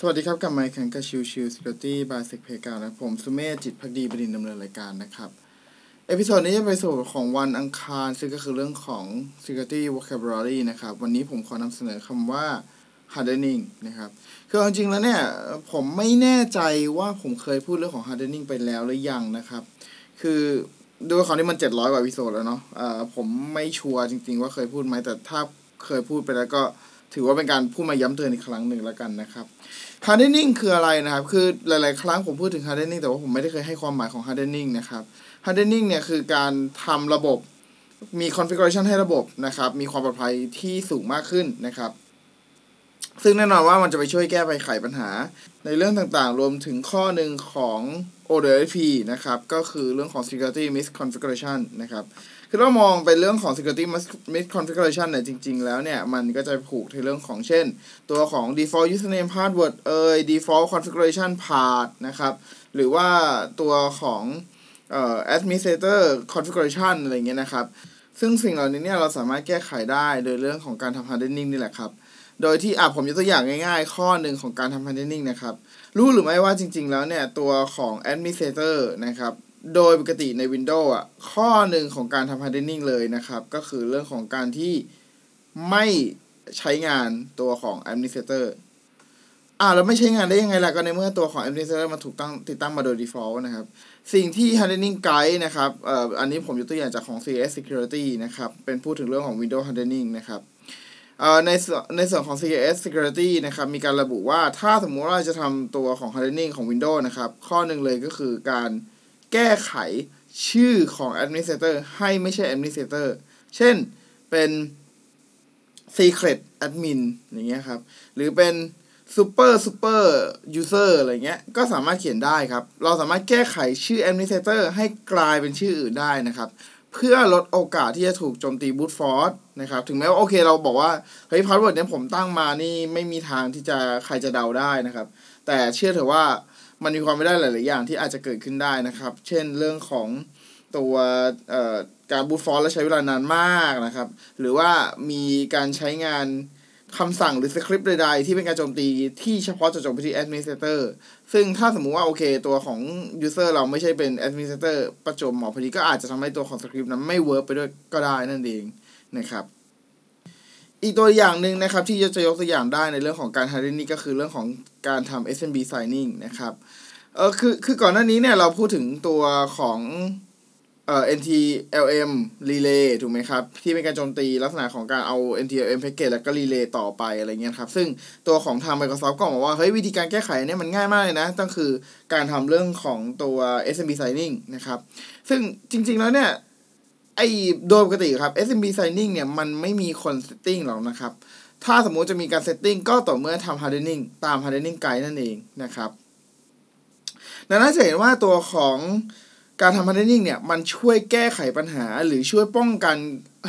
สวัสดีครับกับไมค์แข่งกับชิวชิว Security by s e c p a y การนะผมสุเมธจิตภักดีบดินทร์ดำเนินรายการนะครับ episode นี้จะเป็นส่วนของวันอังคาร ซึ่งก็คือเรื่องของ Security Vocabulary นะครับ วันนี้ผมขอนำเสนอคำว่า hardening นะครับ คือจริงๆแล้วเนี่ย ผมไม่แน่ใจว่าผมเคยพูดเรื่องของ hardening ไปแล้วหรือยังนะครับ คือด้วยความที่มัน 700กว่า episode แล้วเนาะผมไม่ชัวร์จริง ๆ ว่าเคยพูดไหมแต่ถ้าเคยพูดไปแล้วก็ ถือว่าเป็นการพูดมาย้ำเตือนอีกครั้งหนึ่งแล้วกันนะครับ hardening คืออะไรนะครับ คือหลาย ๆ ครั้งผมพูดถึง hardening แต่ว่าผมไม่ได้เคยให้ความหมายของ hardening นะครับ hardening เนี่ยคือการทำระบบมี configuration ให้ระบบนะครับ มีความปลอดภัยที่สูงมากขึ้นนะครับ ซึ่งแน่นอนว่ามันจะไปช่วยแก้ไปไขปัญหา ในเรื่องต่างๆ รวมถึงข้อหนึ่งของ ODP นะครับ ก็คือเรื่องของ security misconfiguration นะครับ คือเรามองไปเรื่องของ security misconfiguration เนี่ยจริง ๆ แล้วเนี่ย มันก็จะผูกในเรื่องของเช่น ตัวของ default username password เอ่ย default configuration path นะครับ หรือว่าตัวของเอ่อ administrator configuration อะไรเงี้ยนะครับ ซึ่งสิ่งเหล่านี้เนี่ยเราสามารถแก้ไขได้โดยเรื่องของการทำ hardening นี่แหละครับ โดยที่อะผมยกตัวอย่างง่าย ๆ ข้อหนึ่งของการทำ hardening นะครับ รู้หรือไม่ว่าจริง ๆ แล้วเนี่ย ตัวของ administrator นะครับ โดยปกติใน Windows อะ ข้อหนึ่งของการทำ hardening เลยนะครับ ก็คือเรื่องของการที่ไม่ใช้งานตัวของ administrator อ่าเราไม่ใช้งานได้ยังไงล่ะ ก็ในเมื่อตัวของ administrator มันถูกตั้งติดตั้งมาโดย default นะครับ สิ่งที่ hardening guide นะครับเอ่ออันนี้ผมยกตัวอย่างจากของ CS security นะครับ เป็นพูดถึงเรื่องของ Windows hardening นะครับเอ่อในในส่วนของ CAS Security นะครับ มีการระบุว่าถ้าสมมุติว่าจะทำตัวของ hardening ของ Windows นะครับ ข้อหนึ่งเลยก็คือการ แก้ไขชื่อของ administrator ให้ไม่ใช่ administrator เช่นเป็น secret admin อย่างเงี้ยครับ หรือเป็น super super user อะไรเงี้ย ก็สามารถเขียนได้ครับ เราสามารถแก้ไขชื่อ administrator ให้กลายเป็นชื่ออื่นได้นะครับ เพื่อลดโอกาสที่จะถูกโจมตี brute force นะครับ ถึงแม้ว่าโอเคเราบอกว่า เฮ้ย password เนี้ยผมตั้งมานี่ไม่มีทางที่จะใครจะเดาได้นะครับ แต่เชื่อเถอะว่า มันมีความไม่ได้หลาย ๆ อย่างที่อาจจะเกิดขึ้นได้นะครับ เช่นเรื่องของตัวการ brute force และใช้เวลานานมากนะครับ หรือว่ามีการใช้งานคำสั่งหรือสคริปต์ใด ๆ ที่เป็นการโจมตีที่เฉพาะเจาะจงไปที่ administrator ซึ่งถ้าสมมุติว่าโอเค ตัวของ user เราไม่ใช่เป็น administrator ประจวบเหมาะพอดีก็อาจจะทำให้ตัวของสคริปต์นั้นไม่ work ไปด้วยก็ได้นั่นเองนะครับ อีกตัวอย่างหนึ่งนะครับที่จะยกตัวอย่างได้ในเรื่องของการ hardening ก็คือเรื่องของการทำ SMB signing นะครับเออคือคือก่อนหน้านี้เนี่ยเราพูดถึงตัวของเอ่อ NTLM relay ถูกไหมครับ ที่เป็นการโจมตีลักษณะของการเอา NTLM package แล้วก็ relay ต่อไปอะไรเงี้ยครับ ซึ่งตัวของทาง Microsoft ก็บอกว่า เฮ้ย วิธีการแก้ไขเนี่ยมันง่ายมากเลยนะต้องคือการทำเรื่องของตัว SMB signing นะครับ ซึ่งจริงๆแล้วเนี่ย ไอ้โดยปกติครับ SMB signing เนี่ยมันไม่มีคน setting หรอกนะครับ ถ้าสมมุติจะมีการ setting ก็ต่อเมื่อทำ hardening ตาม hardening guide นั่นเองนะครับดังนั้นจะเห็นว่าตัวของการทำ hardening เนี่ยมันช่วยแก้ไขปัญหาหรือช่วยป้องกัน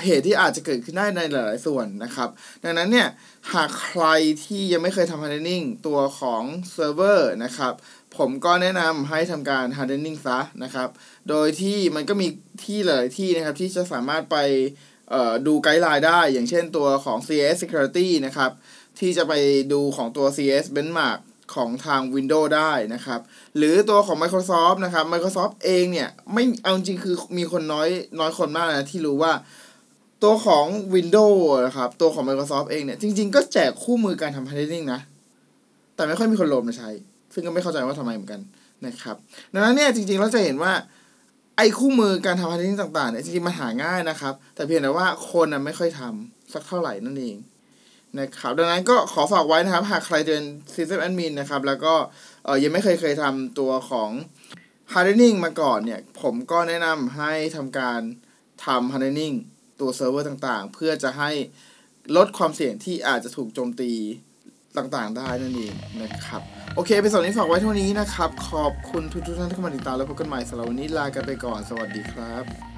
เหตุที่อาจจะเกิดขึ้นได้ในหลาย ๆ ส่วนนะครับ ดังนั้นเนี่ยหากใครที่ยังไม่เคยทำ hardening ตัวของเซิร์ฟเวอร์นะครับผมก็แนะนำให้ทำการ hardening ซะนะครับ โดยที่มันก็มีที่หลายที่นะครับที่จะสามารถไปดูไกด์ไลน์ได้ อย่างเช่นตัวของ CS Security นะครับ ที่จะไปดูของตัว CS Benchmark ของทาง Windows ได้นะครับ หรือตัวของ Microsoft นะครับ Microsoft เองเนี่ย ไม่เอาจริงคือมีคนน้อยน้อยคนมากนะ ที่รู้ว่า ตัวของ Windows นะครับ ตัวของ Microsoft เองเนี่ย จริง ๆ ก็แจกคู่มือการทำ hardening นะ แต่ไม่ค่อยมีคนโหลดมาใช้ ซึ่งก็ไม่เข้าใจว่าทำไมเหมือนกันนะครับ ดังนั้นเนี่ยจริง ๆ เราจะเห็นว่าไอ้คู่มือการทำ hardening ต่างๆเนี่ยจริงๆมันหาง่ายนะครับ แต่เพียงแต่ว่าคนน่ะไม่ค่อยทำสักเท่าไหร่นั่นเองนะครับดังนั้นก็ขอฝากไว้นะครับ หากใครเป็น System Admin นะครับ แล้วก็เออยังไม่เคยเคยทำตัวของ hardening มาก่อนเนี่ย ผมก็แนะนำให้ทำการทำ hardening ตัวเซิร์ฟเวอร์ต่างๆ เพื่อจะให้ลดความเสี่ยงที่อาจจะถูกโจมตีต่างๆ ได้นั่นเองนะครับ โอเคเป็นส่วนนี้ฝากไว้เท่านี้นะครับ ขอบคุณทุกท่านที่เข้ามาติดตามแล้วพบกันใหม่สัปดาห์นนี้ลากันไปก่อน สวัสดีครับ